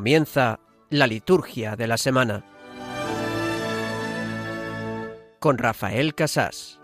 Comienza la liturgia de la semana con Rafael Casás.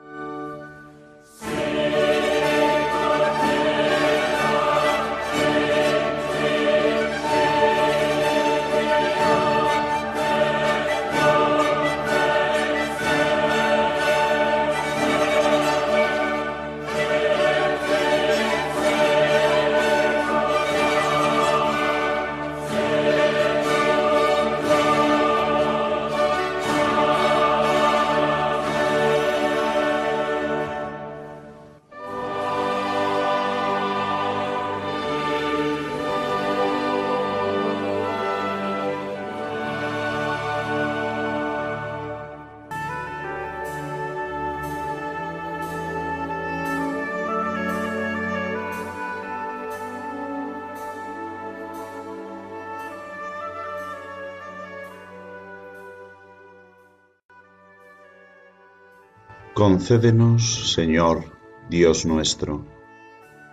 Concédenos, Señor, Dios nuestro,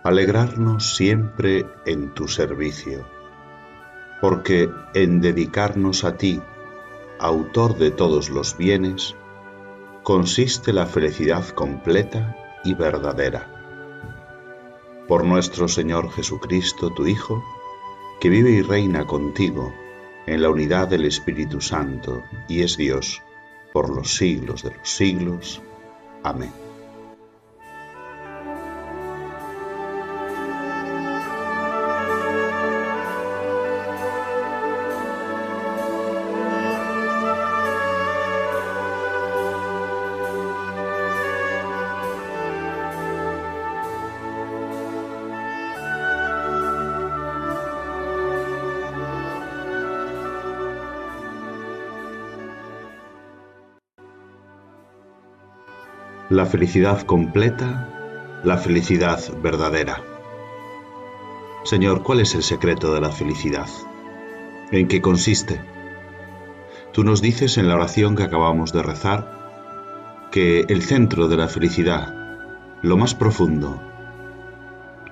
alegrarnos siempre en tu servicio, porque en dedicarnos a ti, autor de todos los bienes, consiste la felicidad completa y verdadera. Por nuestro Señor Jesucristo, tu Hijo, que vive y reina contigo en la unidad del Espíritu Santo y es Dios por los siglos de los siglos. Amém. La felicidad completa, la felicidad verdadera. Señor, ¿cuál es el secreto de la felicidad? ¿En qué consiste? Tú nos dices en la oración que acabamos de rezar que el centro de la felicidad, lo más profundo,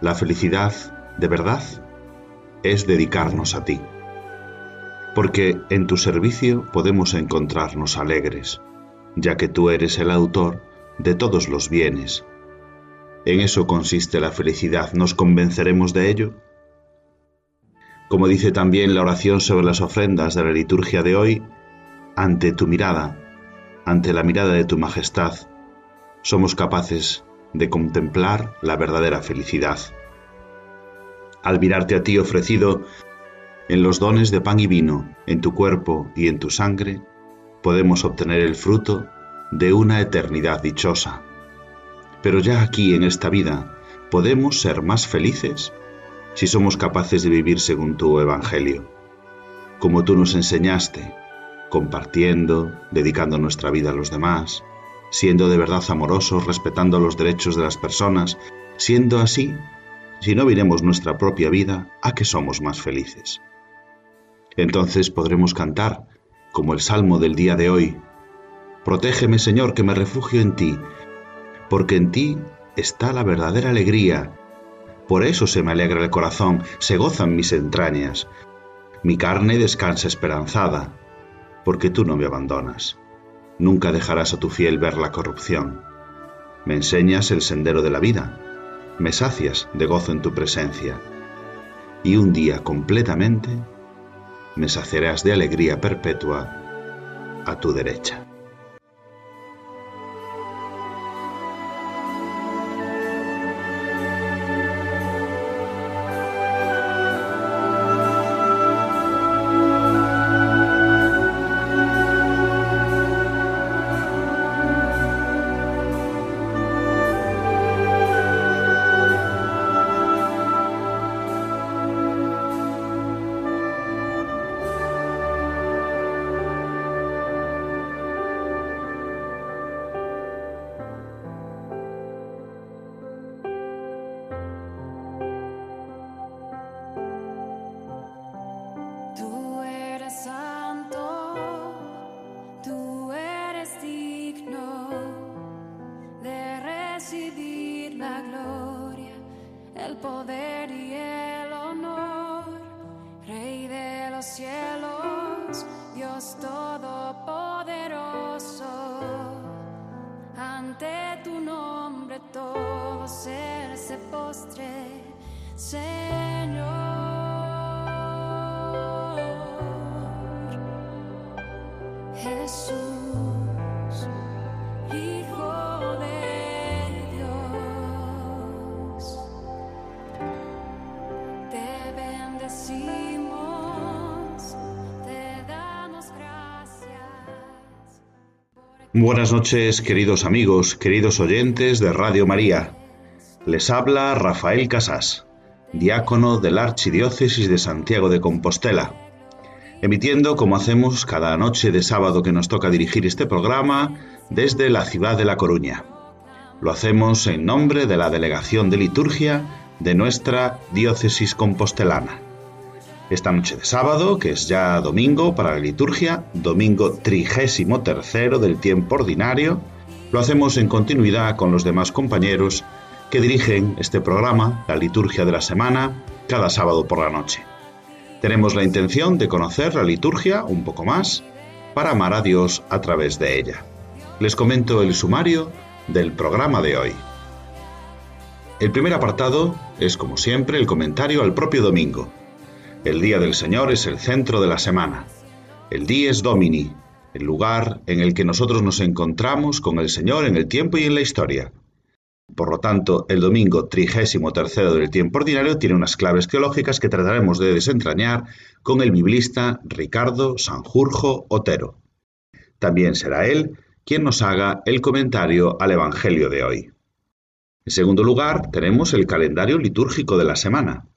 la felicidad de verdad, es dedicarnos a ti. Porque en tu servicio podemos encontrarnos alegres, ya que tú eres el autor de todos los bienes. En eso consiste la felicidad. ¿Nos convenceremos de ello? Como dice también la oración sobre las ofrendas de la liturgia de hoy, ante tu mirada, ante la mirada de tu majestad, somos capaces de contemplar la verdadera felicidad. Al mirarte a ti ofrecido en los dones de pan y vino, en tu cuerpo y en tu sangre, podemos obtener el fruto de una eternidad dichosa. Pero ya aquí en esta vida, ¿podemos ser más felices si somos capaces de vivir según tu Evangelio? Como tú nos enseñaste, compartiendo, dedicando nuestra vida a los demás, siendo de verdad amorosos, respetando los derechos de las personas, siendo así, si no viremos nuestra propia vida, ¿a qué somos más felices? Entonces podremos cantar, como el salmo del día de hoy, Protégeme, Señor, que me refugio en ti, porque en ti está la verdadera alegría. Por eso se me alegra el corazón, se gozan mis entrañas. Mi carne descansa esperanzada, porque tú no me abandonas. Nunca dejarás a tu fiel ver la corrupción. Me enseñas el sendero de la vida, me sacias de gozo en tu presencia, y un día completamente me saciarás de alegría perpetua a tu derecha. Buenas noches, queridos amigos, queridos oyentes de Radio María. Les habla Rafael Casás, diácono de la Archidiócesis de Santiago de Compostela, emitiendo como hacemos cada noche de sábado que nos toca dirigir este programa desde la ciudad de La Coruña. Lo hacemos en nombre de la Delegación de Liturgia de nuestra diócesis compostelana. Esta noche de sábado, que es ya domingo para la liturgia, domingo trigésimo tercero del tiempo ordinario, lo hacemos en continuidad con los demás compañeros que dirigen este programa, la liturgia de la semana, cada sábado por la noche. Tenemos la intención de conocer la liturgia un poco más para amar a Dios a través de ella. Les comento el sumario del programa de hoy. El primer apartado es, como siempre, el comentario al propio domingo. El Día del Señor es el centro de la semana. El Dies Domini, el lugar en el que nosotros nos encontramos con el Señor en el tiempo y en la historia. Por lo tanto, el domingo trigésimo tercero del tiempo ordinario tiene unas claves teológicas que trataremos de desentrañar con el biblista Ricardo Sanjurjo Otero. También será él quien nos haga el comentario al Evangelio de hoy. En segundo lugar, tenemos el calendario litúrgico de la semana.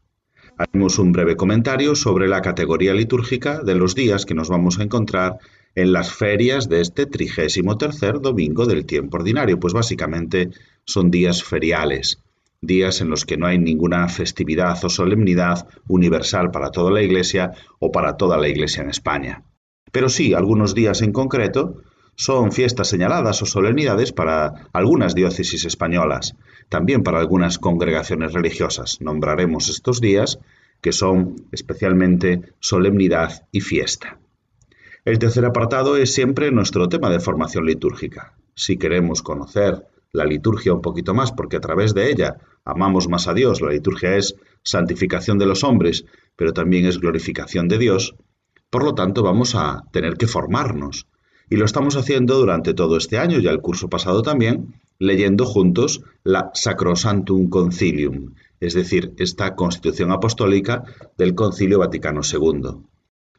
Haremos un breve comentario sobre la categoría litúrgica de los días que nos vamos a encontrar en las ferias de este trigésimo tercer domingo del tiempo ordinario, pues básicamente son días feriales, días en los que no hay ninguna festividad o solemnidad universal para toda la Iglesia o para toda la Iglesia en España. Pero sí, algunos días en concreto son fiestas señaladas o solemnidades para algunas diócesis españolas, también para algunas congregaciones religiosas. Nombraremos estos días que son especialmente solemnidad y fiesta. El tercer apartado es siempre nuestro tema de formación litúrgica. Si queremos conocer la liturgia un poquito más, porque a través de ella amamos más a Dios, la liturgia es santificación de los hombres, pero también es glorificación de Dios, por lo tanto vamos a tener que formarnos. Y lo estamos haciendo durante todo este año y el curso pasado también, leyendo juntos la Sacrosantum Concilium, es decir, esta constitución apostólica del Concilio Vaticano II.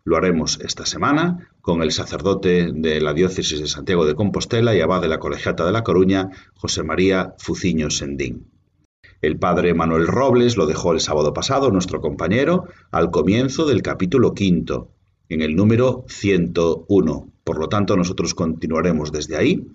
Lo haremos esta semana con el sacerdote de la diócesis de Santiago de Compostela y abad de la Colegiata de La Coruña, José María Fuciño Sendín. El padre Manuel Robles lo dejó el sábado pasado, nuestro compañero, al comienzo del capítulo quinto, en el número 101. Por lo tanto, nosotros continuaremos desde ahí,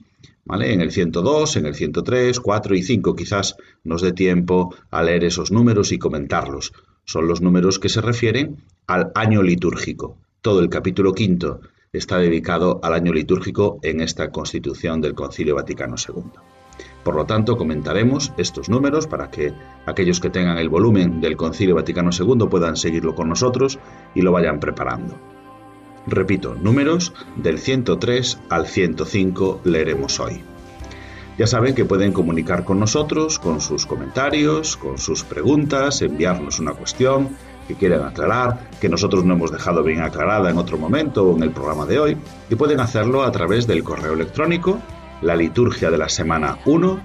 En el 102, en el 103, 4 y 5 quizás nos dé tiempo a leer esos números y comentarlos. Son los números que se refieren al año litúrgico. Todo el capítulo quinto está dedicado al año litúrgico en esta constitución del Concilio Vaticano II. Por lo tanto, comentaremos estos números para que aquellos que tengan el volumen del Concilio Vaticano II puedan seguirlo con nosotros y lo vayan preparando. Repito, números del 103 al 105 leeremos hoy. Ya saben que pueden comunicar con nosotros con sus comentarios, con sus preguntas, enviarnos una cuestión que quieran aclarar, que nosotros no hemos dejado bien aclarada en otro momento o en el programa de hoy, y pueden hacerlo a través del correo electrónico la liturgia de la semana 1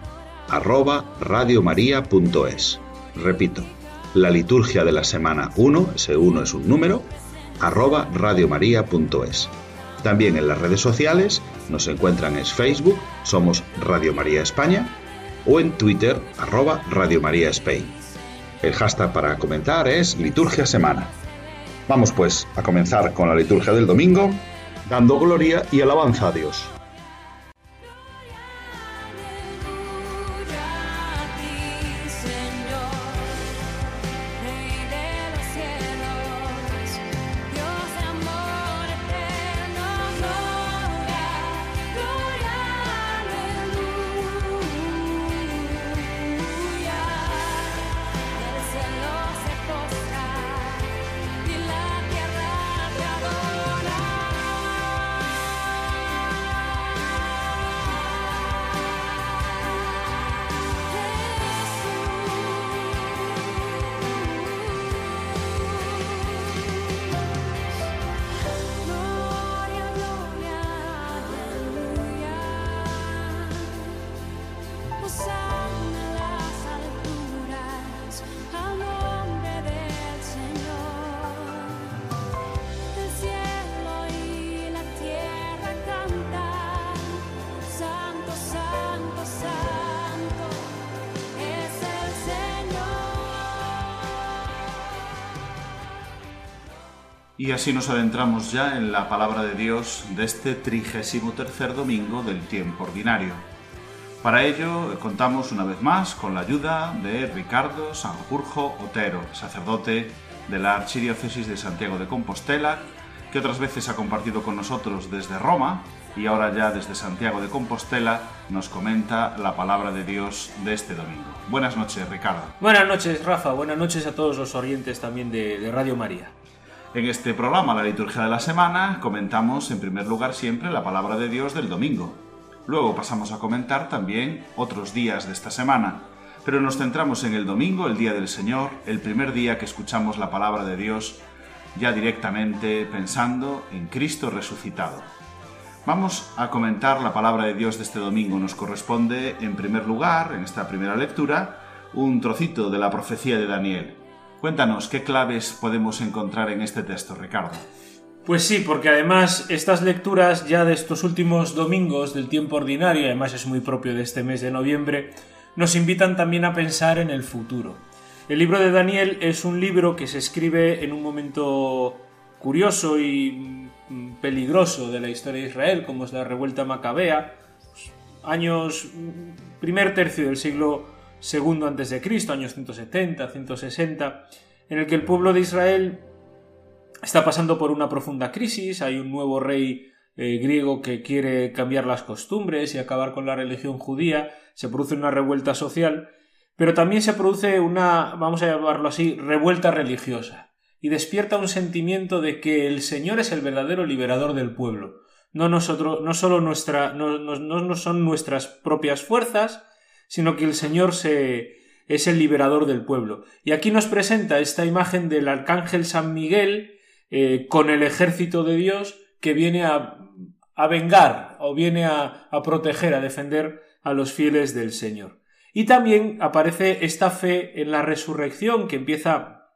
arroba radiomaria.es. Repito, la liturgia de la semana 1, ese 1 es un número, arroba radiomaria.es. También en las redes sociales nos encuentran en Facebook, somos Radio María España, o en Twitter, arroba Radio María Spain. El hashtag para comentar es Liturgia Semana. Vamos pues a comenzar con la liturgia del domingo, dando gloria y alabanza a Dios. Y así nos adentramos ya en la palabra de Dios de este trigésimo tercer domingo del tiempo ordinario. Para ello contamos una vez más con la ayuda de Ricardo Sanjurjo Otero, sacerdote de la Archidiócesis de Santiago de Compostela, que otras veces ha compartido con nosotros desde Roma y ahora ya desde Santiago de Compostela nos comenta la palabra de Dios de este domingo. Buenas noches, Ricardo. Buenas noches, Rafa. Buenas noches a todos los oyentes también de, de Radio María. En este programa, la liturgia de la semana, comentamos en primer lugar siempre la palabra de Dios del domingo. Luego pasamos a comentar también otros días de esta semana, pero nos centramos en el domingo, el día del Señor, el primer día que escuchamos la palabra de Dios, ya directamente pensando en Cristo resucitado. Vamos a comentar la palabra de Dios de este domingo. Nos corresponde, en primer lugar, en esta primera lectura, un trocito de la profecía de Daniel. Cuéntanos qué claves podemos encontrar en este texto, Ricardo. Pues sí, porque además estas lecturas ya de estos últimos domingos del tiempo ordinario, además es muy propio de este mes de noviembre, nos invitan también a pensar en el futuro. El libro de Daniel es un libro que se escribe en un momento curioso y mm, peligroso de la historia de Israel, como es la revuelta macabea, pues, años mm, primer tercio del siglo II antes de Cristo, años 170, 160, en el que el pueblo de Israel está pasando por una profunda crisis, hay un nuevo rey eh, griego que quiere cambiar las costumbres y acabar con la religión judía, se produce una revuelta social, pero también se produce una, vamos a llamarlo así, revuelta religiosa, y despierta un sentimiento de que el Señor es el verdadero liberador del pueblo. No nosotros, no solo nuestra, no, no, no son nuestras propias fuerzas, sino que el Señor se, es el liberador del pueblo. Y aquí nos presenta esta imagen del arcángel San Miguel eh, con el ejército de Dios que viene a, a vengar o viene a, a proteger, a defender a los fieles del Señor. Y también aparece esta fe en la resurrección que empieza,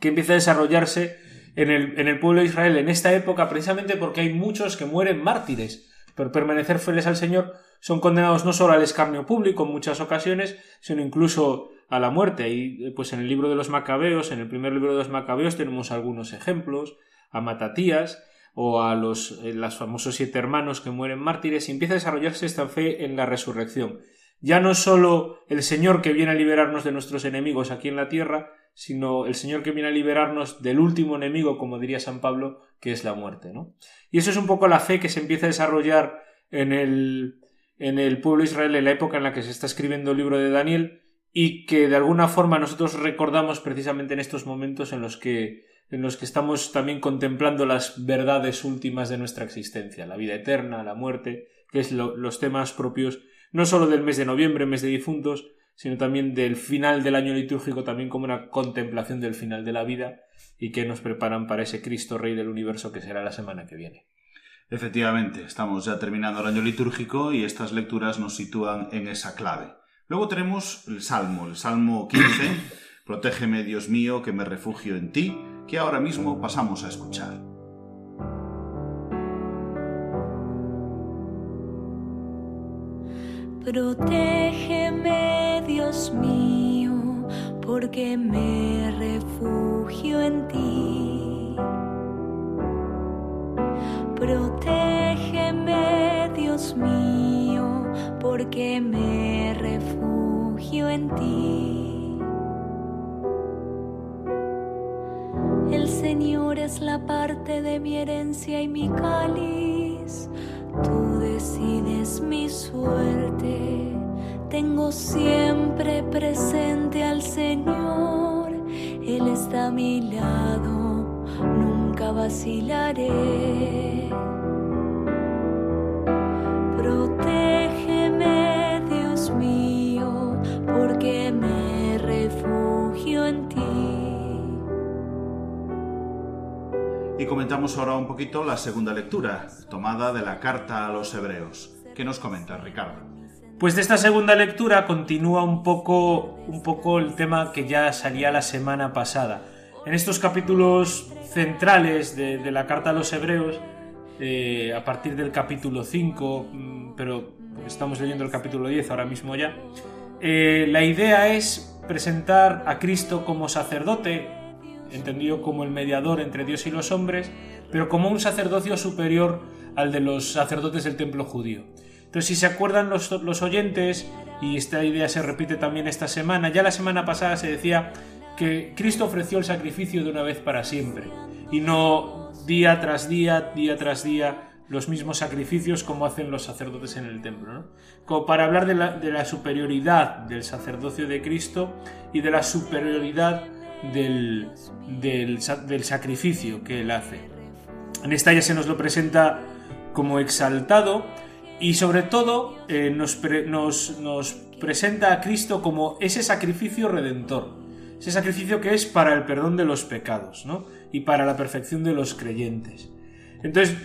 que empieza a desarrollarse en el, en el pueblo de Israel en esta época, precisamente porque hay muchos que mueren mártires por permanecer fieles al Señor, son condenados no solo al escarnio público en muchas ocasiones, sino incluso a la muerte. Y pues en el libro de los Macabeos, en el primer libro de los Macabeos, tenemos algunos ejemplos, a Matatías o a los, eh, famosos siete hermanos que mueren mártires, y empieza a desarrollarse esta fe en la resurrección. Ya no solo el Señor que viene a liberarnos de nuestros enemigos aquí en la tierra, sino el Señor que viene a liberarnos del último enemigo, como diría San Pablo, que es la muerte. ¿no? Y eso es un poco la fe que se empieza a desarrollar en el, en el pueblo de Israel en la época en la que se está escribiendo el libro de Daniel y que de alguna forma nosotros recordamos precisamente en estos momentos en los que en los que estamos también contemplando las verdades últimas de nuestra existencia, la vida eterna, la muerte, que es lo, los temas propios no solo del mes de noviembre, mes de difuntos, sino también del final del año litúrgico, también como una contemplación del final de la vida y que nos preparan para ese Cristo Rey del universo que será la semana que viene. Efectivamente, estamos ya terminando el año litúrgico y estas lecturas nos sitúan en esa clave. Luego tenemos el Salmo, el Salmo 15, Protégeme Dios mío, que me refugio en ti, que ahora mismo pasamos a escuchar. Protégeme, Dios mío, porque me refugio en ti. Protégeme, Dios mío, porque me refugio en ti. El Señor es la parte de mi herencia y mi cáliz. Tú decides mi suerte. Tengo siempre presente al Señor. Él está a mi lado. Nunca vacilaré. Protégeme, Dios mío, porque me refugio en ti. Y comentamos ahora un poquito la segunda lectura, tomada de la carta a los hebreos. ¿Qué nos comenta, Ricardo? Pues de esta segunda lectura continúa un poco, un poco el tema que ya salía la semana pasada. En estos capítulos centrales de, la carta a los hebreos, eh, a partir del capítulo 5, mm, pero estamos leyendo el capítulo 10 ahora mismo ya, eh, la idea es presentar a Cristo como sacerdote, entendido como el mediador entre Dios y los hombres, pero como un sacerdocio superior al de los sacerdotes del templo judío. Entonces, si se acuerdan los, los oyentes, y esta idea se repite también esta semana, ya la semana pasada se decía que Cristo ofreció el sacrificio de una vez para siempre, y no día tras día, día tras día, los mismos sacrificios como hacen los sacerdotes en el templo. ¿no? Como para hablar de la, de la, superioridad del sacerdocio de Cristo y de la superioridad del, del, sacrificio que él hace. En esta ya se nos lo presenta como exaltado y sobre todo eh, nos, nos, nos presenta a Cristo como ese sacrificio redentor. Ese sacrificio que es para el perdón de los pecados ¿no? y para la perfección de los creyentes. Entonces,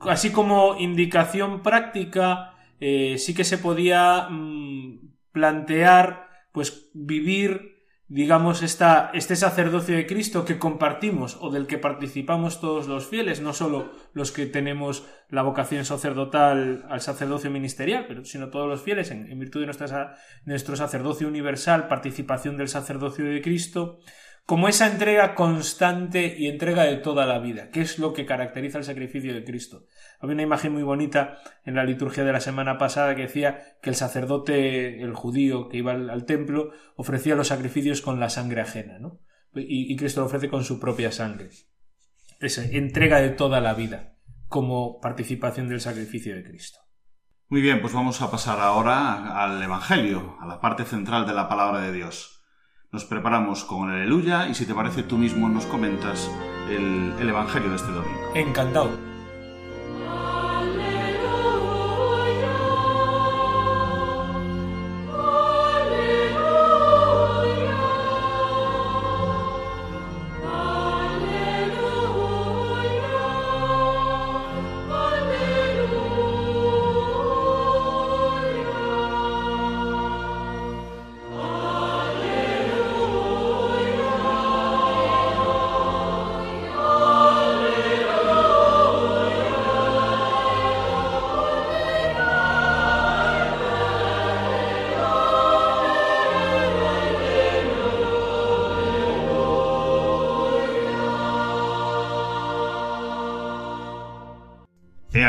así como indicación práctica, eh, sí que se podía mmm, plantear, pues vivir, digamos, esta, este sacerdocio de Cristo que compartimos o del que participamos todos los fieles, no solo los que tenemos la vocación sacerdotal al sacerdocio ministerial, pero sino todos los fieles en, virtud de nuestro sacerdocio universal, participación del sacerdocio de Cristo como esa entrega constante y entrega de toda la vida, que es lo que caracteriza el sacrificio de Cristo. Había una imagen muy bonita en la liturgia de la semana pasada que decía que el sacerdote, el judío que iba al, templo, ofrecía los sacrificios con la sangre ajena, ¿no? Y, y, Cristo lo ofrece con su propia sangre. Esa entrega de toda la vida como participación del sacrificio de Cristo. Muy bien, pues vamos a pasar ahora al Evangelio, a la parte central de la palabra de Dios. Nos preparamos con el aleluya y si te parece tú mismo nos comentas el, el Evangelio de este domingo. Encantado.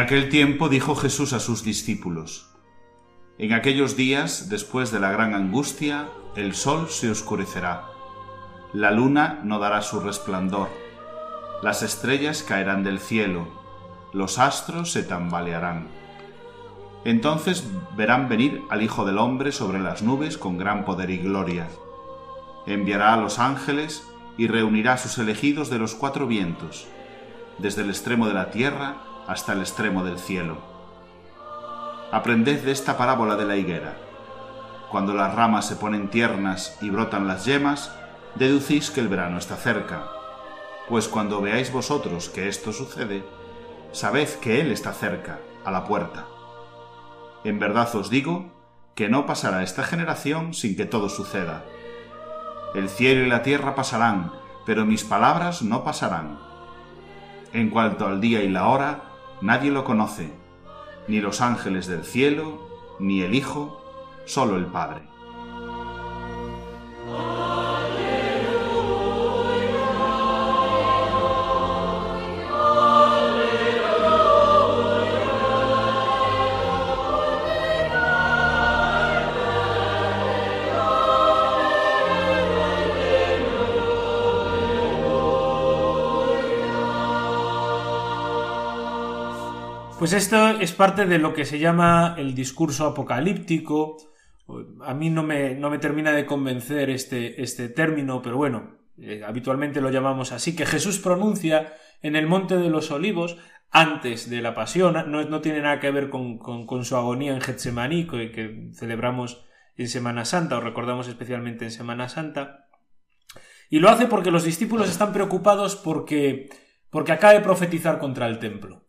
Aquel tiempo dijo Jesús a sus discípulos, En aquellos días, después de la gran angustia, el sol se oscurecerá, la luna no dará su resplandor, las estrellas caerán del cielo, los astros se tambalearán. Entonces verán venir al Hijo del Hombre sobre las nubes con gran poder y gloria. Enviará a los ángeles y reunirá a sus elegidos de los cuatro vientos, desde el extremo de la tierra hasta el extremo del cielo. Aprended de esta parábola de la higuera. Cuando las ramas se ponen tiernas y brotan las yemas, deducís que el verano está cerca. Pues cuando veáis vosotros que esto sucede, sabed que Él está cerca, a la puerta. En verdad os digo que no pasará esta generación sin que todo suceda. El cielo y la tierra pasarán, pero mis palabras no pasarán. En cuanto al día y la hora, nadie lo conoce, ni los ángeles del cielo, ni el Hijo, solo el Padre. Pues esto es parte de lo que se llama el discurso apocalíptico. A mí no me, no me termina de convencer este, este término, pero bueno, eh, habitualmente lo llamamos así, que Jesús pronuncia en el Monte de los Olivos antes de la pasión, no, no tiene nada que ver con, con, su agonía en Getsemaní, que, celebramos en Semana Santa, o recordamos especialmente en Semana Santa. Y lo hace porque los discípulos están preocupados porque, porque acaba de profetizar contra el templo.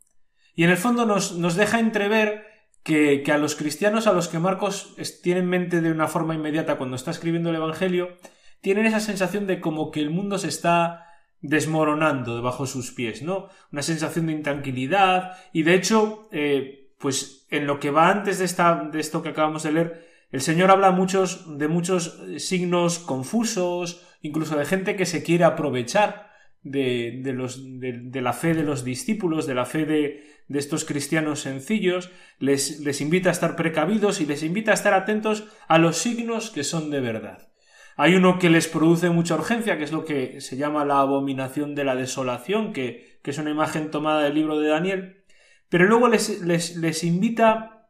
Y en el fondo nos, nos deja entrever que, que, a los cristianos a los que Marcos tiene en mente de una forma inmediata cuando está escribiendo el Evangelio, tienen esa sensación de como que el mundo se está desmoronando debajo de sus pies, ¿no? Una sensación de intranquilidad y de hecho, eh, pues en lo que va antes de, esta, de esto que acabamos de leer, el Señor habla muchos, de muchos signos confusos, incluso de gente que se quiere aprovechar de, los, de, la fe de los discípulos, de la fe de, de estos cristianos sencillos, les, les invita a estar precavidos y les invita a estar atentos a los signos que son de verdad. Hay uno que les produce mucha urgencia, que es lo que se llama la abominación de la desolación, que, que es una imagen tomada del libro de Daniel, pero luego les, les, les invita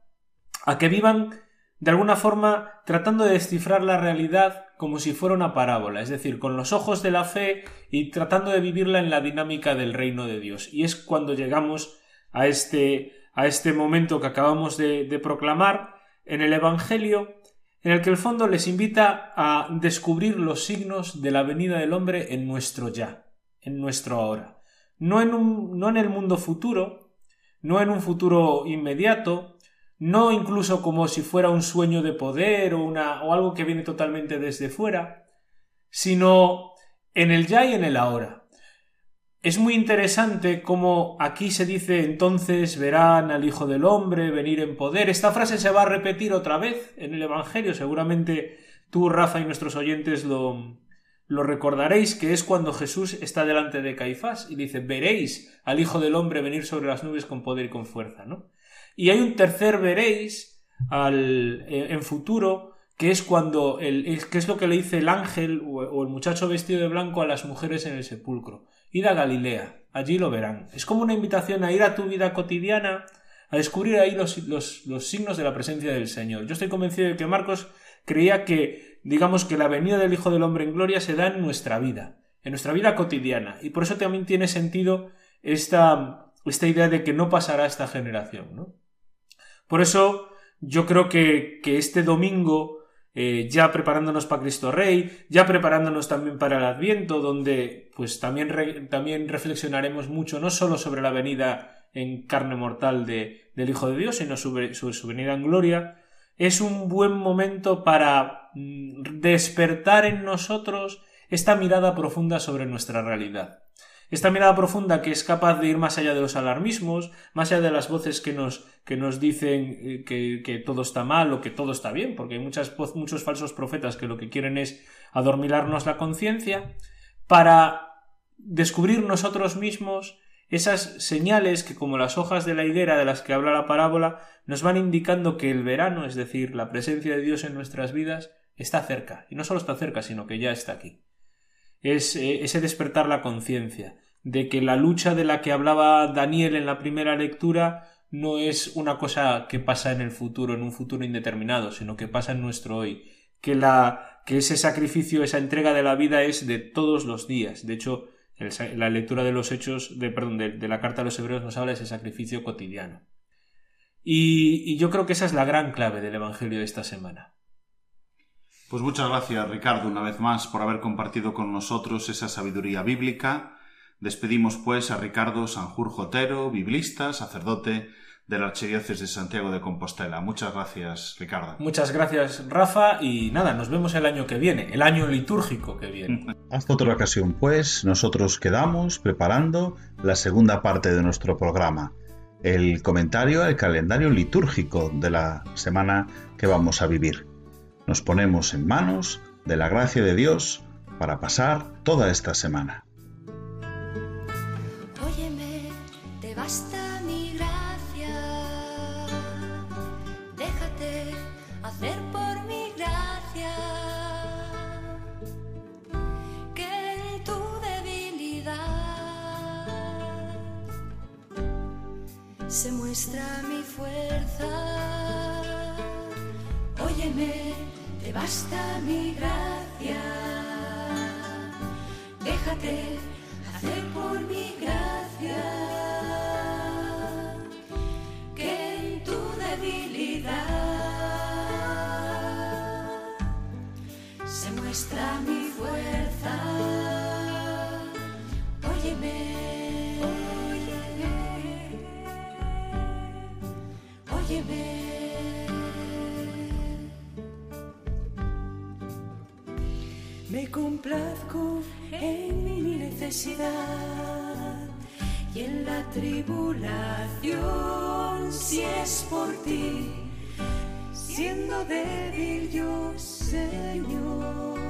a que vivan de alguna forma tratando de descifrar la realidad como si fuera una parábola, es decir, con los ojos de la fe y tratando de vivirla en la dinámica del reino de Dios. Y es cuando llegamos a este, a este momento que acabamos de, proclamar en el Evangelio, en el que el fondo les invita a descubrir los signos de la venida del hombre en nuestro ya, en nuestro ahora. No en, un, no en el mundo futuro, no en un futuro inmediato, no incluso como si fuera un sueño de poder o, una, o algo que viene totalmente desde fuera, sino en el ya y en el ahora. Es muy interesante cómo aquí se dice entonces verán al Hijo del Hombre venir en poder. Esta frase se va a repetir otra vez en el Evangelio. Seguramente tú, Rafa, y nuestros oyentes lo, lo recordaréis, que es cuando Jesús está delante de Caifás y dice veréis al Hijo del Hombre venir sobre las nubes con poder y con fuerza, ¿no? Y hay un tercer veréis al, en futuro, que es cuando el, que es lo que le dice el ángel o, el muchacho vestido de blanco a las mujeres en el sepulcro. Id a Galilea, allí lo verán. Es como una invitación a ir a tu vida cotidiana, a descubrir ahí los, los, los signos de la presencia del Señor. Yo estoy convencido de que Marcos creía que, digamos, que la venida del Hijo del Hombre en gloria se da en nuestra vida, en nuestra vida cotidiana. Y por eso también tiene sentido esta, esta idea de que no pasará esta generación, ¿no? Por eso yo creo que, este domingo, eh, ya preparándonos para Cristo Rey, ya preparándonos también para el Adviento, donde pues también, también reflexionaremos mucho no solo sobre la venida en carne mortal de, del Hijo de Dios, sino sobre, su venida en gloria, es un buen momento para mm, despertar en nosotros esta mirada profunda sobre nuestra realidad. Esta mirada profunda que es capaz de ir más allá de los alarmismos, más allá de las voces que nos, que nos dicen eh, que, que, todo está mal o que todo está bien, porque hay muchas, muchos falsos profetas que lo que quieren es adormilarnos la conciencia, para descubrir nosotros mismos esas señales que, como las hojas de la higuera de las que habla la parábola, nos van indicando que el verano, es decir, la presencia de Dios en nuestras vidas, está cerca. Y no solo está cerca, sino que ya está aquí es eh, ese despertar la conciencia de que la lucha de la que hablaba Daniel en la primera lectura no es una cosa que pasa en el futuro, en un futuro indeterminado, sino que pasa en nuestro hoy, que la que ese sacrificio, esa entrega de la vida es de todos los días. De hecho, la lectura de los hechos, de, perdón, de, la carta a los hebreos nos habla de ese sacrificio cotidiano. y yo creo que esa es la gran clave del Evangelio de esta semana. Pues muchas gracias, Ricardo, una vez más por haber compartido con nosotros esa sabiduría bíblica. Despedimos pues a Ricardo Sanjur Jotero, biblista, sacerdote de la Archidiócesis de Santiago de Compostela. Muchas gracias, Ricardo. Muchas gracias, Rafa, y nada, nos vemos el año que viene, el año litúrgico que viene. Hasta otra ocasión, pues, nosotros quedamos preparando la segunda parte de nuestro programa, el comentario al calendario litúrgico de la semana que vamos a vivir nos ponemos en manos de la gracia de Dios para pasar toda esta semana. Óyeme, te basta mi gracia. Déjate hacer por mi gracia. Que en tu debilidad se muestra mi fuerza. Basta mi gracia. Déjate hacer por mi gracia. Que en tu debilidad se muestra mi fuerza. Óyeme. Óyeme. Óyeme. Me complazco en mi necesidad y en la tribulación si es por ti, siendo débil yo, Señor,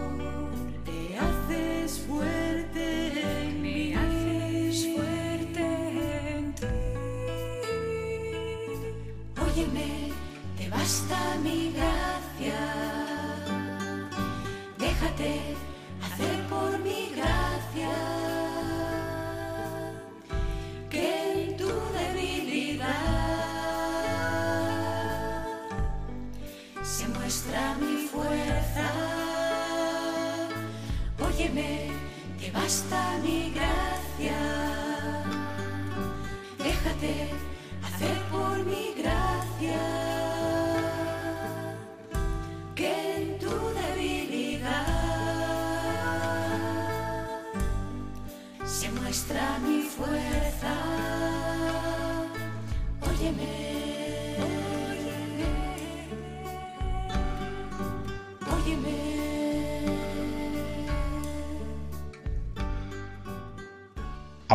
te hace fuerte en mí. Me haces fuerte en ti. Óyeme, te basta mi gracia. Déjate hacer por mi gracia. Que en tu debilidad se muestra mi fuerza. Óyeme, que basta mi gracia. Déjate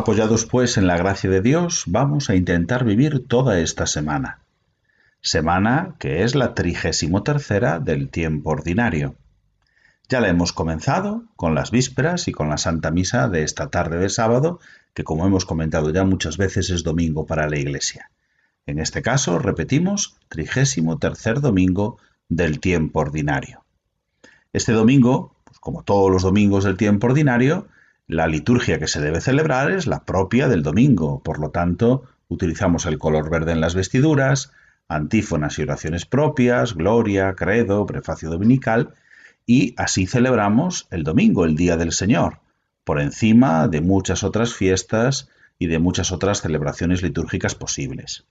Apoyados pues en la gracia de Dios, vamos a intentar vivir toda esta semana. Semana que es la trigésimo tercera del tiempo ordinario. Ya la hemos comenzado con las vísperas y con la Santa Misa de esta tarde de sábado, que como hemos comentado ya muchas veces es domingo para la Iglesia. En este caso, repetimos, trigésimo tercer domingo del tiempo ordinario. Este domingo, pues como todos los domingos del tiempo ordinario, la liturgia que se debe celebrar es la propia del domingo, por lo tanto, utilizamos el color verde en las vestiduras, antífonas y oraciones propias, gloria, credo, prefacio dominical, y así celebramos el domingo, el Día del Señor, por encima de muchas otras fiestas y de muchas otras celebraciones litúrgicas posibles.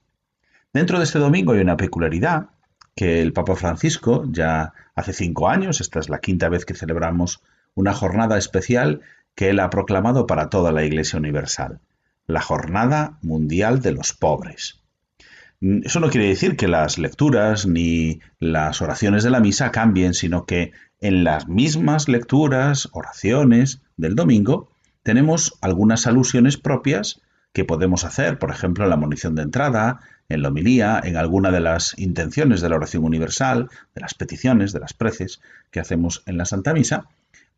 Dentro de este domingo hay una peculiaridad que el Papa Francisco ya hace cinco años, esta es la quinta vez que celebramos una jornada especial que él ha proclamado para toda la Iglesia Universal, la Jornada Mundial de los Pobres. Mm, Eso no quiere decir que las lecturas ni las oraciones de la misa cambien, sino que en las mismas lecturas, oraciones del domingo, tenemos algunas alusiones propias que podemos hacer, por ejemplo, en la munición de entrada, en la homilía, en alguna de las intenciones de la oración universal, de las peticiones, de las preces que hacemos en la Santa Misa,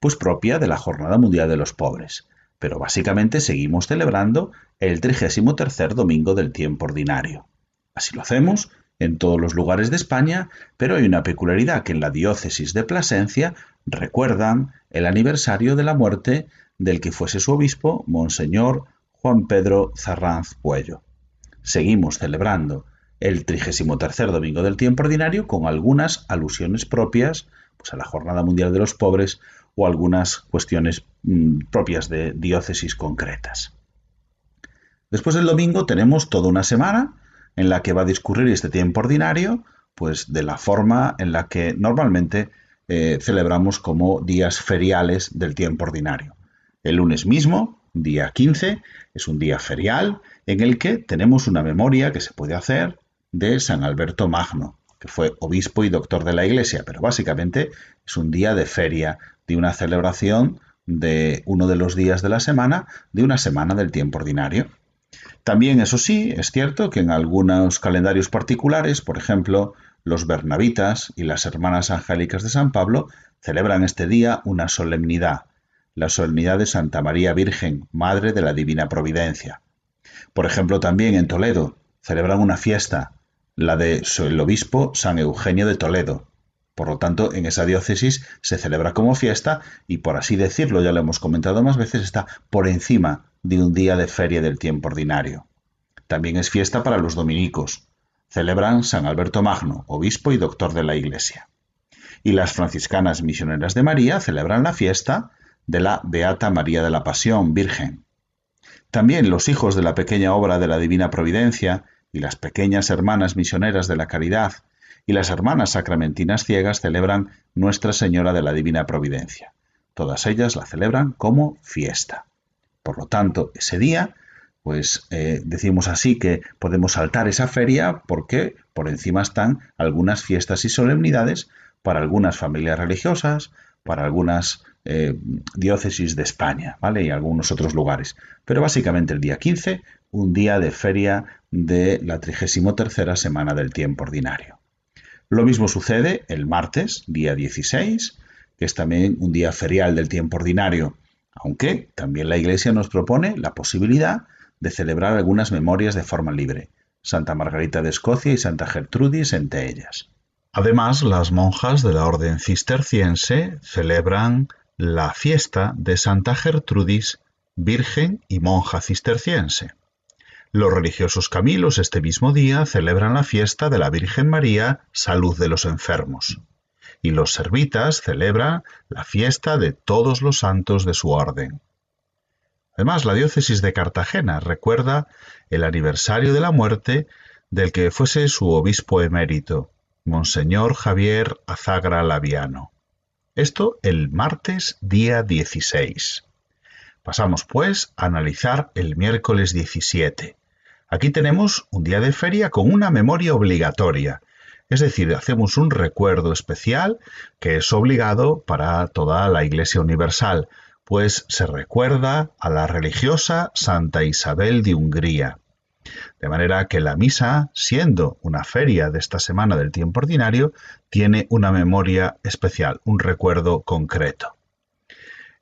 pues propia de la Jornada Mundial de los Pobres. Pero básicamente seguimos celebrando el 33 domingo del tiempo ordinario. Así lo hacemos en todos los lugares de España, pero hay una peculiaridad que en la diócesis de Plasencia recuerdan el aniversario de la muerte del que fuese su obispo, Monseñor Juan Pedro Zarranz Puello. Seguimos celebrando el 33 domingo del tiempo ordinario con algunas alusiones propias pues, a la Jornada Mundial de los Pobres o algunas cuestiones mm, propias de diócesis concretas. Después del domingo tenemos toda una semana en la que va a discurrir este tiempo ordinario, pues de la forma en la que normalmente eh, celebramos como días feriales del tiempo ordinario. El lunes mismo, día 15, es un día ferial en el que tenemos una memoria que se puede hacer de San Alberto Magno, que fue obispo y doctor de la Iglesia, pero básicamente es un día de feria, de una celebración de uno de los días de la semana, de una semana del tiempo ordinario. También, eso sí, es cierto que en algunos calendarios particulares, por ejemplo, los bernabitas y las hermanas angélicas de San Pablo celebran este día una solemnidad, la solemnidad de Santa María Virgen, Madre de la Divina Providencia. Por ejemplo, también en Toledo celebran una fiesta, la de el obispo San Eugenio de Toledo. Por lo tanto, en esa diócesis se celebra como fiesta y, por así decirlo, ya lo hemos comentado más veces, está por encima de un día de feria del tiempo ordinario. También es fiesta para los dominicos. Celebran San Alberto Magno, obispo y doctor de la Iglesia. Y las franciscanas misioneras de María celebran la fiesta de la Beata María de la Pasión, Virgen. También los hijos de la pequeña obra de la Divina Providencia y las pequeñas hermanas misioneras de la Caridad y las hermanas sacramentinas ciegas celebran Nuestra Señora de la Divina Providencia. Todas ellas la celebran como fiesta. Por lo tanto, ese día, pues eh, decimos así que podemos saltar esa feria porque por encima están algunas fiestas y solemnidades para algunas familias religiosas, para algunas eh, diócesis de España, ¿vale? Y algunos otros lugares. Pero básicamente el día 15, un día de feria de la 33 semana del tiempo ordinario. Lo mismo sucede el martes, día 16, que es también un día ferial del tiempo ordinario. aunque también la Iglesia nos propone la posibilidad de celebrar algunas memorias de forma libre, Santa Margarita de Escocia y Santa Gertrudis entre ellas. Además, las monjas de la Orden Cisterciense celebran la fiesta de Santa Gertrudis, Virgen y monja cisterciense. Los religiosos camilos este mismo día celebran la fiesta de la Virgen María, Salud de los Enfermos. Y los servitas celebran la fiesta de todos los santos de su orden. Además, la diócesis de Cartagena recuerda el aniversario de la muerte del que fuese su obispo emérito, Monseñor Javier Azagra Laviano. Esto el martes día 16. Pasamos pues a analizar el miércoles 17, Aquí tenemos un día de feria con una memoria obligatoria, es decir, hacemos un recuerdo especial que es obligado para toda la Iglesia Universal, pues se recuerda a la religiosa Santa Isabel de Hungría. De manera que la misa, siendo una feria de esta semana del tiempo ordinario, tiene una memoria especial, un recuerdo concreto.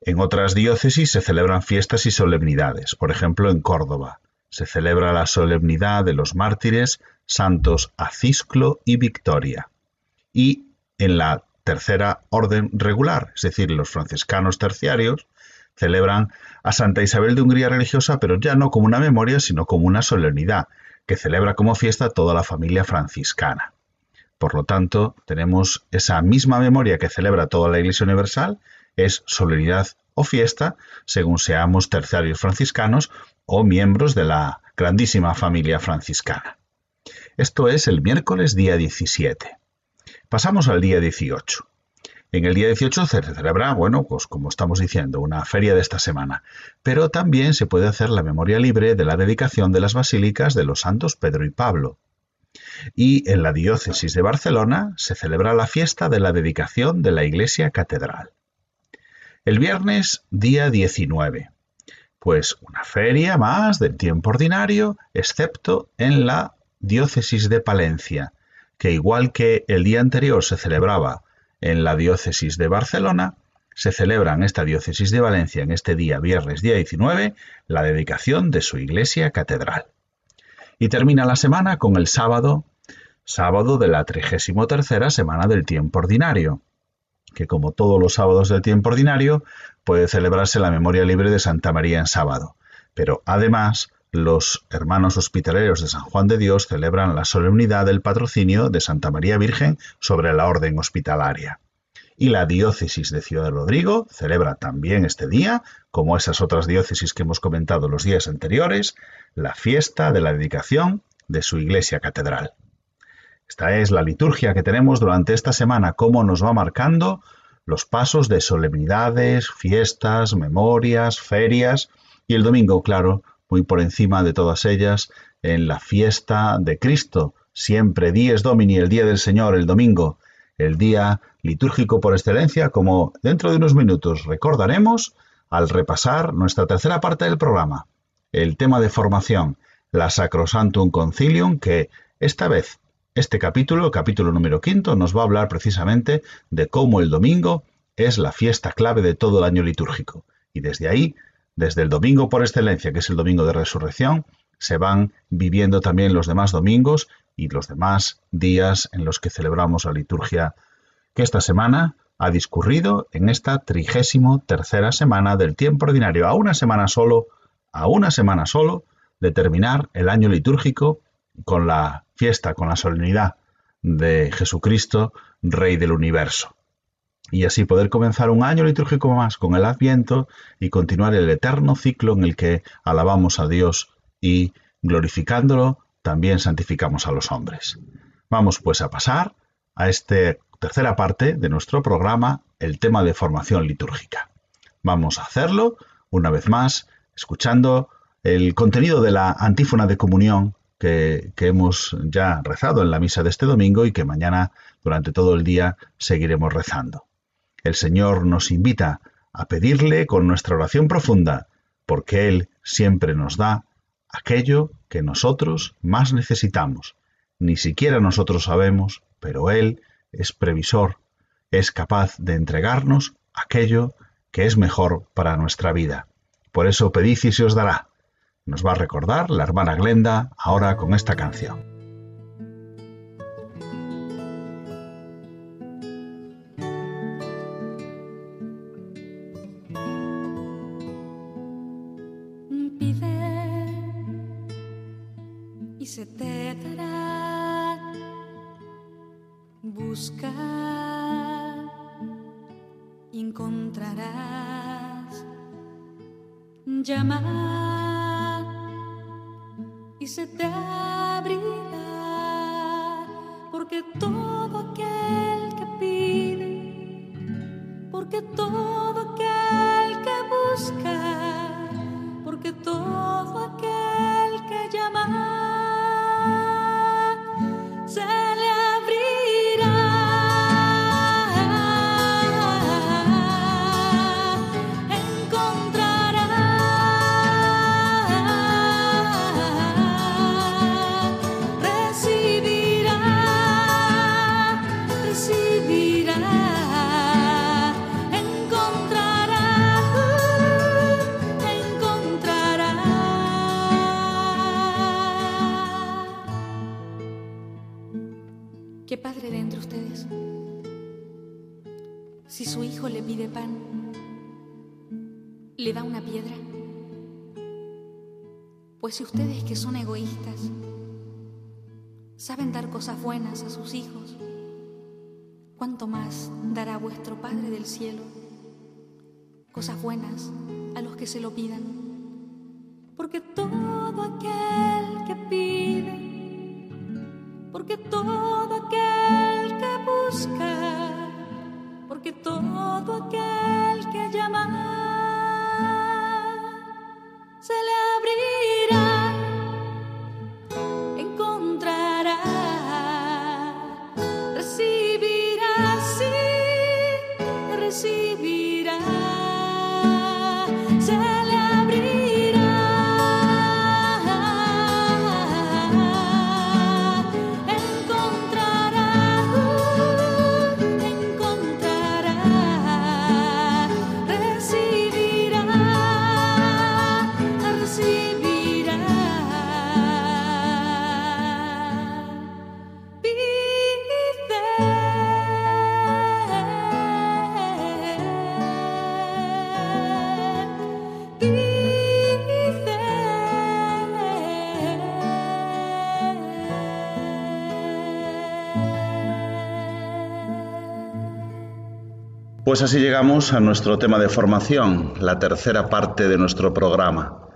En otras diócesis se celebran fiestas y solemnidades, por ejemplo en Córdoba se celebra la solemnidad de los mártires santos Acisclo y Victoria. Y en la tercera orden regular, es decir, los franciscanos terciarios, celebran a Santa Isabel de Hungría religiosa, pero ya no como una memoria, sino como una solemnidad, que celebra como fiesta toda la familia franciscana. Por lo tanto, tenemos esa misma memoria que celebra toda la Iglesia Universal, es solemnidad o fiesta, según seamos terciarios franciscanos o miembros de la grandísima familia franciscana. Esto es el miércoles día 17. Pasamos al día 18. En el día 18 se celebra, bueno, pues como estamos diciendo, una feria de esta semana, pero también se puede hacer la memoria libre de la dedicación de las basílicas de los santos Pedro y Pablo. Y en la diócesis de Barcelona se celebra la fiesta de la dedicación de la iglesia catedral. El viernes, día 19. Pues una feria más del tiempo ordinario, excepto en la diócesis de Palencia, que igual que el día anterior se celebraba en la diócesis de Barcelona, se celebra en esta diócesis de Valencia en este día, viernes día 19, la dedicación de su iglesia catedral. Y termina la semana con el sábado, sábado de la 33 semana del tiempo ordinario, que como todos los sábados del tiempo ordinario, puede celebrarse la memoria libre de Santa María en sábado. Pero además, los hermanos hospitaleros de San Juan de Dios celebran la solemnidad del patrocinio de Santa María Virgen sobre la orden hospitalaria. Y la diócesis de Ciudad Rodrigo celebra también este día, como esas otras diócesis que hemos comentado los días anteriores, la fiesta de la dedicación de su iglesia catedral. Esta es la liturgia que tenemos durante esta semana, cómo nos va marcando los pasos de solemnidades, fiestas, memorias, ferias y el domingo, claro, muy por encima de todas ellas, en la fiesta de Cristo, siempre Dies Domini, el día del Señor, el domingo, el día litúrgico por excelencia, como dentro de unos minutos recordaremos al repasar nuestra tercera parte del programa, el tema de formación, la Sacrosantum Concilium, que esta vez este capítulo, capítulo número quinto, nos va a hablar precisamente de cómo el domingo es la fiesta clave de todo el año litúrgico. Y desde ahí, desde el domingo por excelencia, que es el domingo de resurrección, se van viviendo también los demás domingos y los demás días en los que celebramos la liturgia que esta semana ha discurrido en esta trigésimo tercera semana del tiempo ordinario, a una semana solo, a una semana solo de terminar el año litúrgico con la fiesta, con la solemnidad de Jesucristo, Rey del universo. Y así poder comenzar un año litúrgico más con el Adviento y continuar el eterno ciclo en el que alabamos a Dios y glorificándolo, también santificamos a los hombres. Vamos pues a pasar a esta tercera parte de nuestro programa, el tema de formación litúrgica. Vamos a hacerlo, una vez más, escuchando el contenido de la antífona de comunión que, hemos ya rezado en la misa de este domingo y que mañana durante todo el día seguiremos rezando. El Señor nos invita a pedirle con nuestra oración profunda, porque Él siempre nos da aquello que nosotros más necesitamos. Ni siquiera nosotros sabemos, pero Él es previsor, es capaz de entregarnos aquello que es mejor para nuestra vida. Por eso pedid y se os dará. Nos va a recordar la hermana Glenda ahora con esta canción. Cielo cosas buenas a los que se lo pidan? Porque todo aquel que pide, porque todo aquel que busca, porque todo aquel que llama, Pues así llegamos a nuestro tema de formación, la tercera parte de nuestro programa.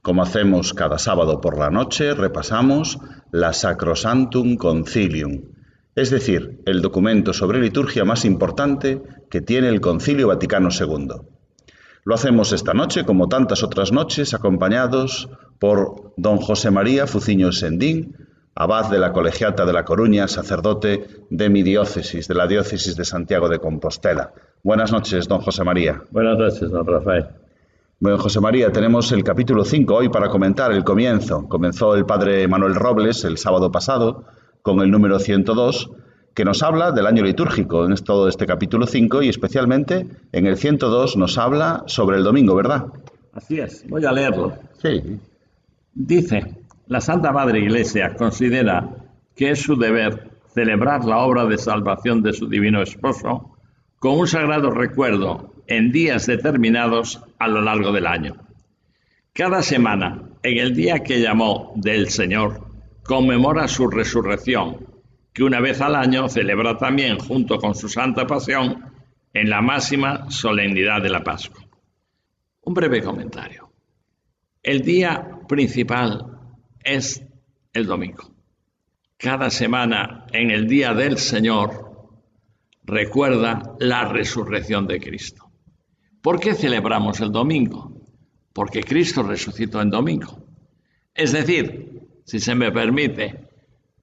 Como hacemos cada sábado por la noche, repasamos la Sacrosantum Concilium, es decir, el documento sobre liturgia más importante que tiene el Concilio Vaticano II. Lo hacemos esta noche, como tantas otras noches, acompañados por don José María Fuciño Sendín, abad de la Colegiata de La Coruña, sacerdote de mi diócesis, de la diócesis de Santiago de Compostela. Buenas noches, don José María. Buenas noches, don Rafael. Bueno, José María, tenemos el capítulo 5 hoy para comentar el comienzo. Comenzó el padre Manuel Robles el sábado pasado con el número 102, que nos habla del año litúrgico en todo este capítulo 5 y especialmente en el 102 nos habla sobre el domingo, ¿verdad? Así es, voy a leerlo. Sí. Dice, la Santa Madre Iglesia considera que es su deber celebrar la obra de salvación de su divino esposo con un sagrado recuerdo en días determinados a lo largo del año. Cada semana, en el día que llamó del Señor, conmemora su resurrección, que una vez al año celebra también junto con su Santa Pasión en la máxima solemnidad de la Pascua. Un breve comentario. El día principal es el domingo. Cada semana en el día del Señor recuerda la resurrección de Cristo. ¿Por qué celebramos el domingo? Porque Cristo resucitó en domingo. Es decir, si se me permite,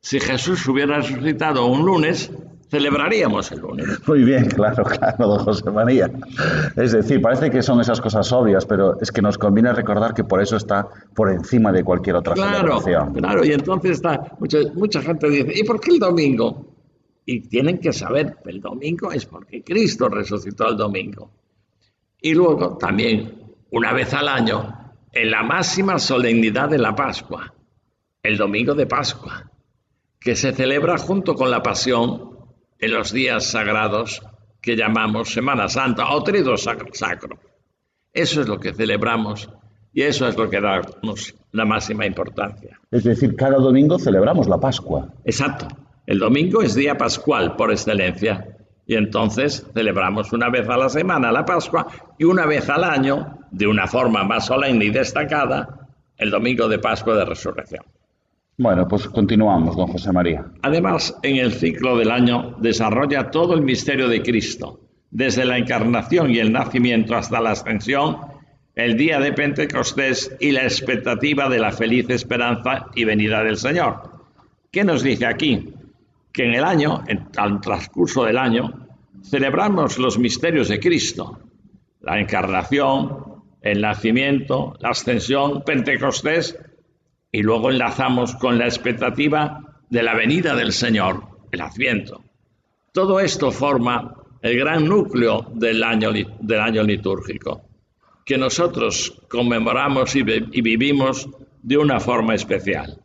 si Jesús hubiera resucitado un lunes, celebraríamos el lunes. Muy bien, claro, claro, don José María. Es decir, parece que son esas cosas obvias, pero es que nos conviene recordar que por eso está por encima de cualquier otra Claro, celebración. claro, y entonces está, mucha, mucha gente dice, ¿y por qué el domingo? Y tienen que saber, el domingo es porque Cristo resucitó el domingo. Y luego también, una vez al año, en la máxima solemnidad de la Pascua, el domingo de Pascua, que se celebra junto con la Pasión en los días sagrados que llamamos Semana Santa o Trido Sacro. Eso es lo que celebramos y eso es lo que damos la máxima importancia. Es decir, cada domingo celebramos la Pascua. Exacto. El domingo es día pascual por excelencia y entonces celebramos una vez a la semana la Pascua y una vez al año, de una forma más solemne y destacada, el domingo de Pascua de Resurrección. Bueno, pues continuamos, don José María. Además, en el ciclo del año desarrolla todo el misterio de Cristo, desde la encarnación y el nacimiento hasta la ascensión, el día de Pentecostés y la expectativa de la feliz esperanza y venida del Señor. ¿Qué nos dice aquí? que en el año, en el transcurso del año, celebramos los misterios de Cristo, la encarnación, el nacimiento, la ascensión, Pentecostés, y luego enlazamos con la expectativa de la venida del Señor, el Adviento. Todo esto forma el gran núcleo del año, litúrgico, que nosotros conmemoramos y vivimos de una forma especial.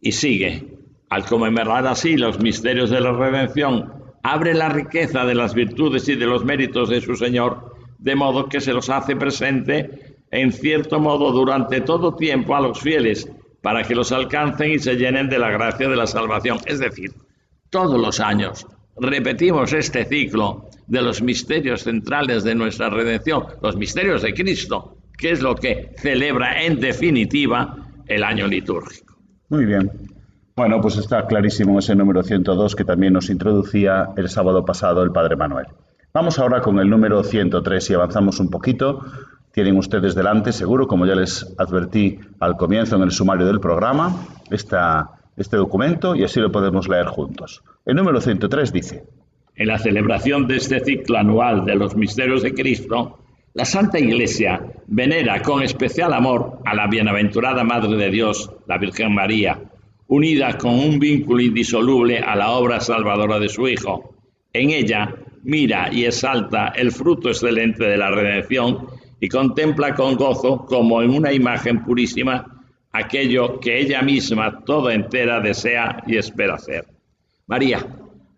Y sigue, al conmemorar así los misterios de la redención, abre la riqueza de las virtudes y de los méritos de su Señor, de modo que se los hace presente en cierto modo durante todo tiempo a los fieles, para que los alcancen y se llenen de la gracia de la salvación. Es decir, todos los años repetimos este ciclo de los misterios centrales de nuestra redención, los misterios de Cristo, que es lo que celebra en definitiva el año litúrgico. Muy bien. Bueno, pues está clarísimo ese número 102 que también nos introducía el sábado pasado el Padre Manuel. Vamos ahora con el número 103 y avanzamos un poquito. Tienen ustedes delante, seguro, como ya les advertí al comienzo en el sumario del programa, este documento y así lo podemos leer juntos. El número 103 dice. En la celebración de este ciclo anual de los misterios de Cristo, la Santa Iglesia venera con especial amor a la bienaventurada Madre de Dios, la Virgen María, unida con un vínculo indisoluble a la obra salvadora de su Hijo. En ella mira y exalta el fruto excelente de la redención y contempla con gozo como en una imagen purísima aquello que ella misma toda entera desea y espera hacer. María,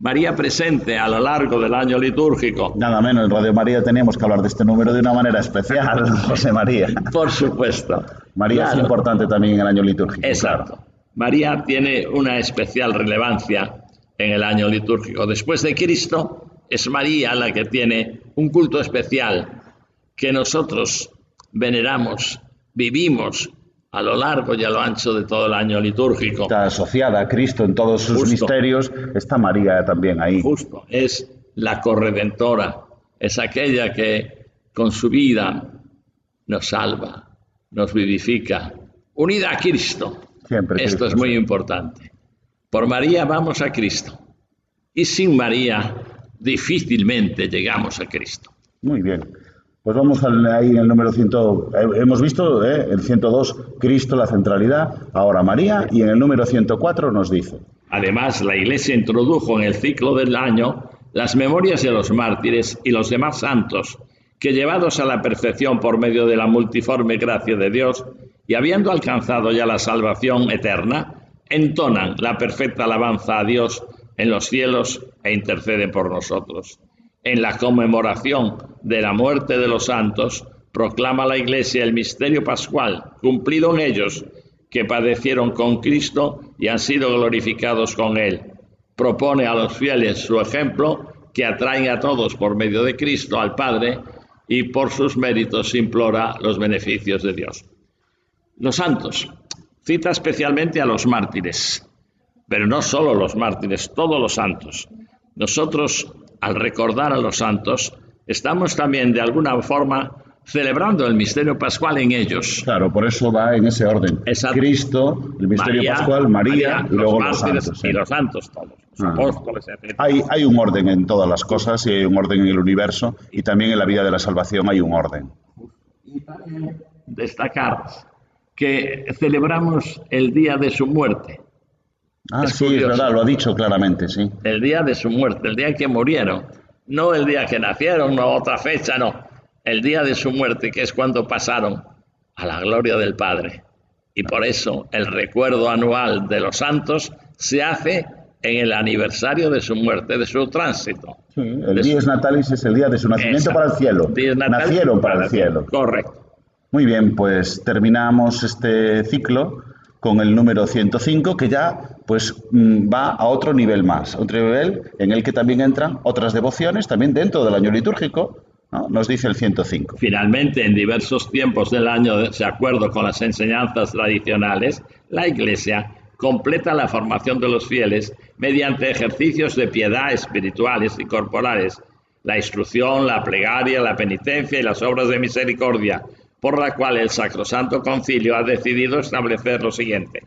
María presente a lo largo del año litúrgico. Nada menos, en Radio María teníamos que hablar de este número de una manera especial, José María. Por supuesto. María es importante también en el año litúrgico. Exacto. María tiene una especial relevancia en el año litúrgico. Después de Cristo, es María la que tiene un culto especial que nosotros veneramos, vivimos a lo largo y a lo ancho de todo el año litúrgico. Está asociada a Cristo en todos sus misterios, está María también ahí. Justo, es la corredentora, es aquella que con su vida nos salva, nos vivifica, unida a Cristo. Esto es muy importante. Por María vamos a Cristo. Y sin María difícilmente llegamos a Cristo. Muy bien. Pues vamos ahí en el número 100. Eh, hemos visto ¿eh? el 102, Cristo, la centralidad, ahora María, y en el número 104 nos dice. Además, la Iglesia introdujo en el ciclo del año las memorias de los mártires y los demás santos, que llevados a la perfección por medio de la multiforme gracia de Dios, y habiendo alcanzado ya la salvación eterna, entonan la perfecta alabanza a Dios en los cielos e interceden por nosotros. En la conmemoración de la muerte de los santos, proclama la Iglesia el misterio pascual, cumplido en ellos, que padecieron con Cristo y han sido glorificados con Él. Propone a los fieles su ejemplo, que atraen a todos por medio de Cristo al Padre y por sus méritos implora los beneficios de Dios. Los santos. Cita especialmente a los mártires, pero no solo los mártires, todos los santos. Nosotros, al recordar a los santos, estamos también de alguna forma celebrando el misterio pascual en ellos. Claro, por eso va en ese orden. Cristo, el misterio pascual, María, y luego los, santos. Y los santos todos, los ah. apóstoles, etc. Hay, hay un orden en todas las cosas y hay un orden en el universo y también en la vida de la salvación hay un orden. Y para destacar que celebramos el día de su muerte. Ah, sí, es verdad, lo ha dicho claramente, sí. El día de su muerte, el día en que murieron. No el día que nacieron, no otra fecha, no. el día de su muerte, que es cuando pasaron a la gloria del Padre. Y por eso el recuerdo anual de los santos se hace en el aniversario de su muerte, de su tránsito. Sí, el Dies Natalis es el día de su nacimiento para el cielo. Nacieron para, el cielo. Correcto. Muy bien, pues terminamos este ciclo con el número 105 que ya pues mm, va a otro nivel más, otro nivel en el que también entran otras devociones también dentro del año litúrgico, nos dice el 105. Finalmente, en diversos tiempos del año, de acuerdo con las enseñanzas tradicionales, la Iglesia completa la formación de los fieles mediante ejercicios de piedad espirituales y corporales, la instrucción, la plegaria, la penitencia y las obras de misericordia, por la cual el Sacrosanto Concilio ha decidido establecer lo siguiente.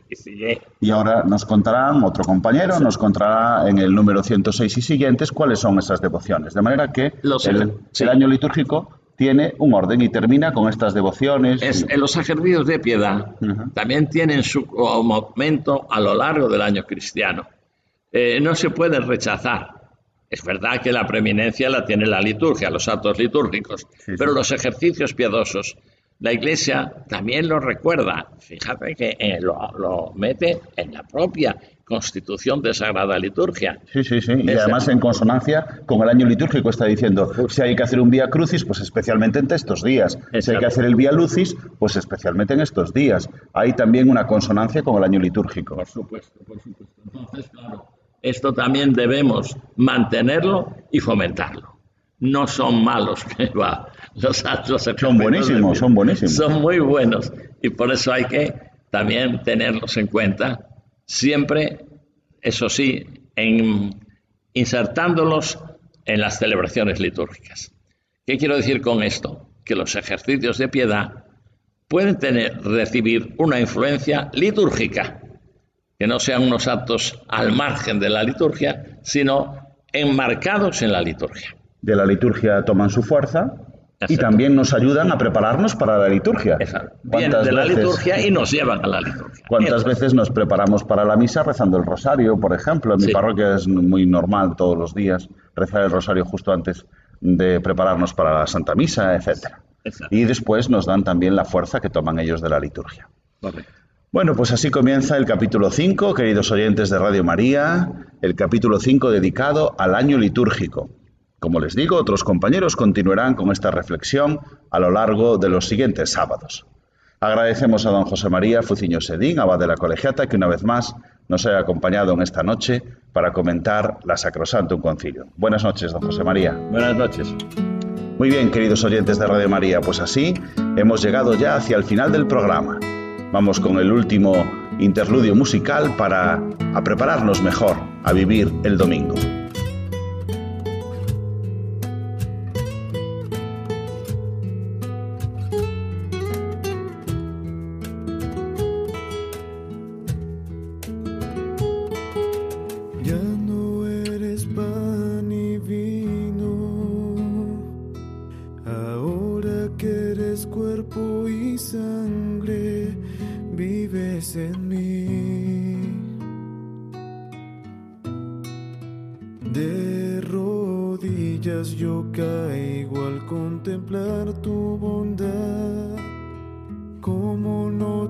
Y, ahora nos contarán, otro compañero, nos contará en el número 106 y siguientes cuáles son esas devociones. De manera que el, año litúrgico tiene un orden y termina con estas devociones. En los ejercicios de piedad también tienen su momento a lo largo del año cristiano. Eh, no se pueden rechazar. Es verdad que la preeminencia la tiene la liturgia, los actos litúrgicos, pero los ejercicios piadosos la Iglesia también lo recuerda. Fíjate que eh, lo, mete en la propia constitución de Sagrada Liturgia. Sí, sí, sí. Y además en consonancia con el año litúrgico está diciendo, si hay que hacer un Vía Crucis, pues especialmente en estos días. Si hay que hacer el Vía Lucis, pues especialmente en estos días. Hay también una consonancia con el año litúrgico. Por supuesto, por supuesto. Entonces, claro, esto también debemos mantenerlo y fomentarlo. No son malos que va los actos Son buenísimos, son buenísimos. Son muy buenos y por eso hay que también tenerlos en cuenta, siempre, eso sí, en, insertándolos en las celebraciones litúrgicas. ¿Qué quiero decir con esto? Que los ejercicios de piedad pueden tener, recibir una influencia litúrgica, que no sean unos actos al margen de la liturgia, sino enmarcados en la liturgia. De la liturgia toman su fuerza y también nos ayudan a prepararnos para la liturgia. Vienen de la liturgia y nos llevan a la liturgia. ¿Cuántas veces nos preparamos para la misa rezando el rosario, por ejemplo? En mi parroquia es muy normal todos los días rezar el rosario justo antes de prepararnos para la Santa Misa, etcétera. Y después nos dan también la fuerza que toman ellos de la liturgia. Bueno, pues así comienza el capítulo 5, queridos oyentes de Radio María, el capítulo 5 dedicado al año litúrgico. Como les digo, otros compañeros continuarán con esta reflexión a lo largo de los siguientes sábados. Agradecemos a don José María Fuciño Sedín, abad de la colegiata, que una vez más nos haya acompañado en esta noche para comentar la Sacrosantum Concilio. Buenas noches, don José María. Buenas noches. Muy bien, queridos oyentes de Radio María, pues así hemos llegado ya hacia el final del programa. Vamos con el último interludio musical para prepararnos mejor a vivir el domingo.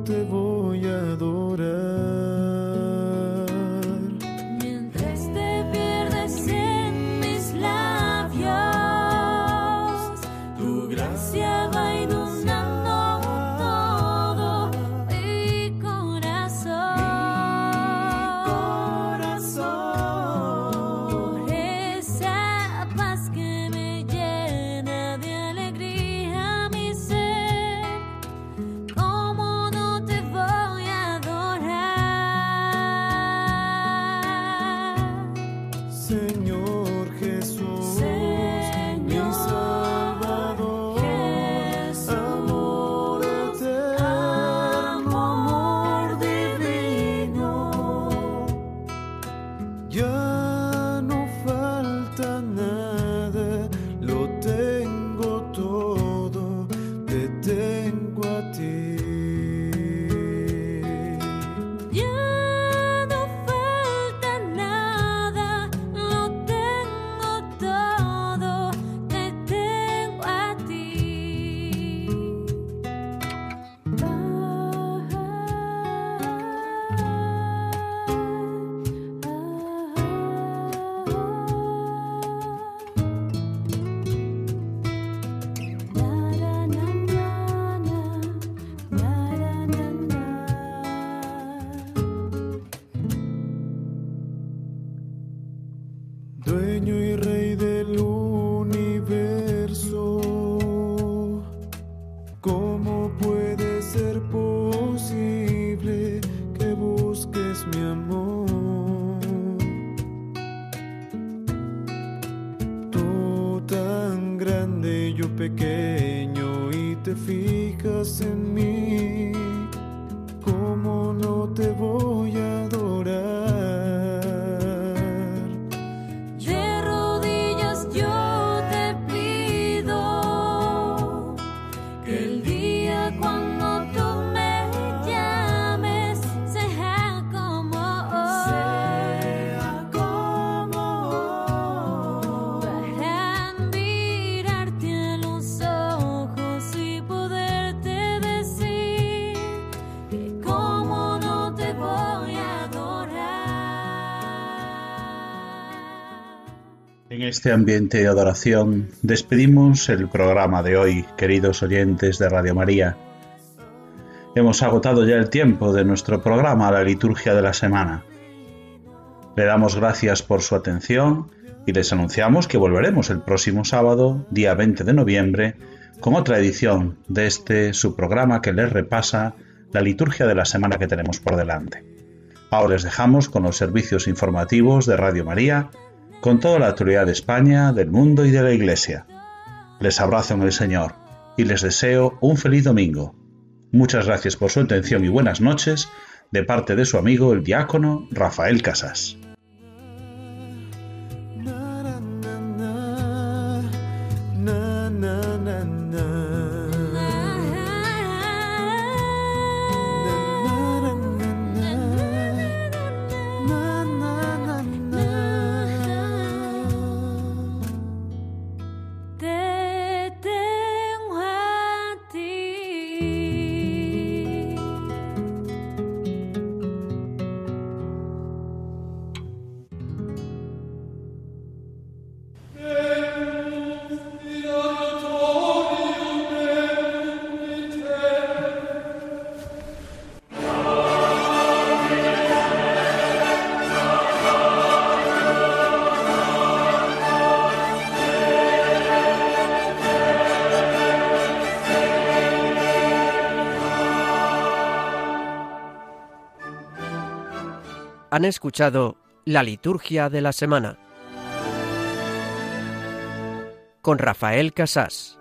te voy. Este ambiente de adoración despedimos el programa de hoy, queridos oyentes de Radio María. Hemos agotado ya el tiempo de nuestro programa La Liturgia de la Semana. Le damos gracias por su atención y les anunciamos que volveremos el próximo sábado, día 20 de noviembre, con otra edición de este su programa que les repasa la liturgia de la semana que tenemos por delante. Ahora les dejamos con los servicios informativos de Radio María, con toda la actualidad de España, del mundo y de la Iglesia. Les abrazo en el Señor y les deseo un feliz domingo. Muchas gracias por su atención y buenas noches de parte de su amigo el diácono Rafael Casas. Han escuchado la liturgia de la semana con Rafael Casás.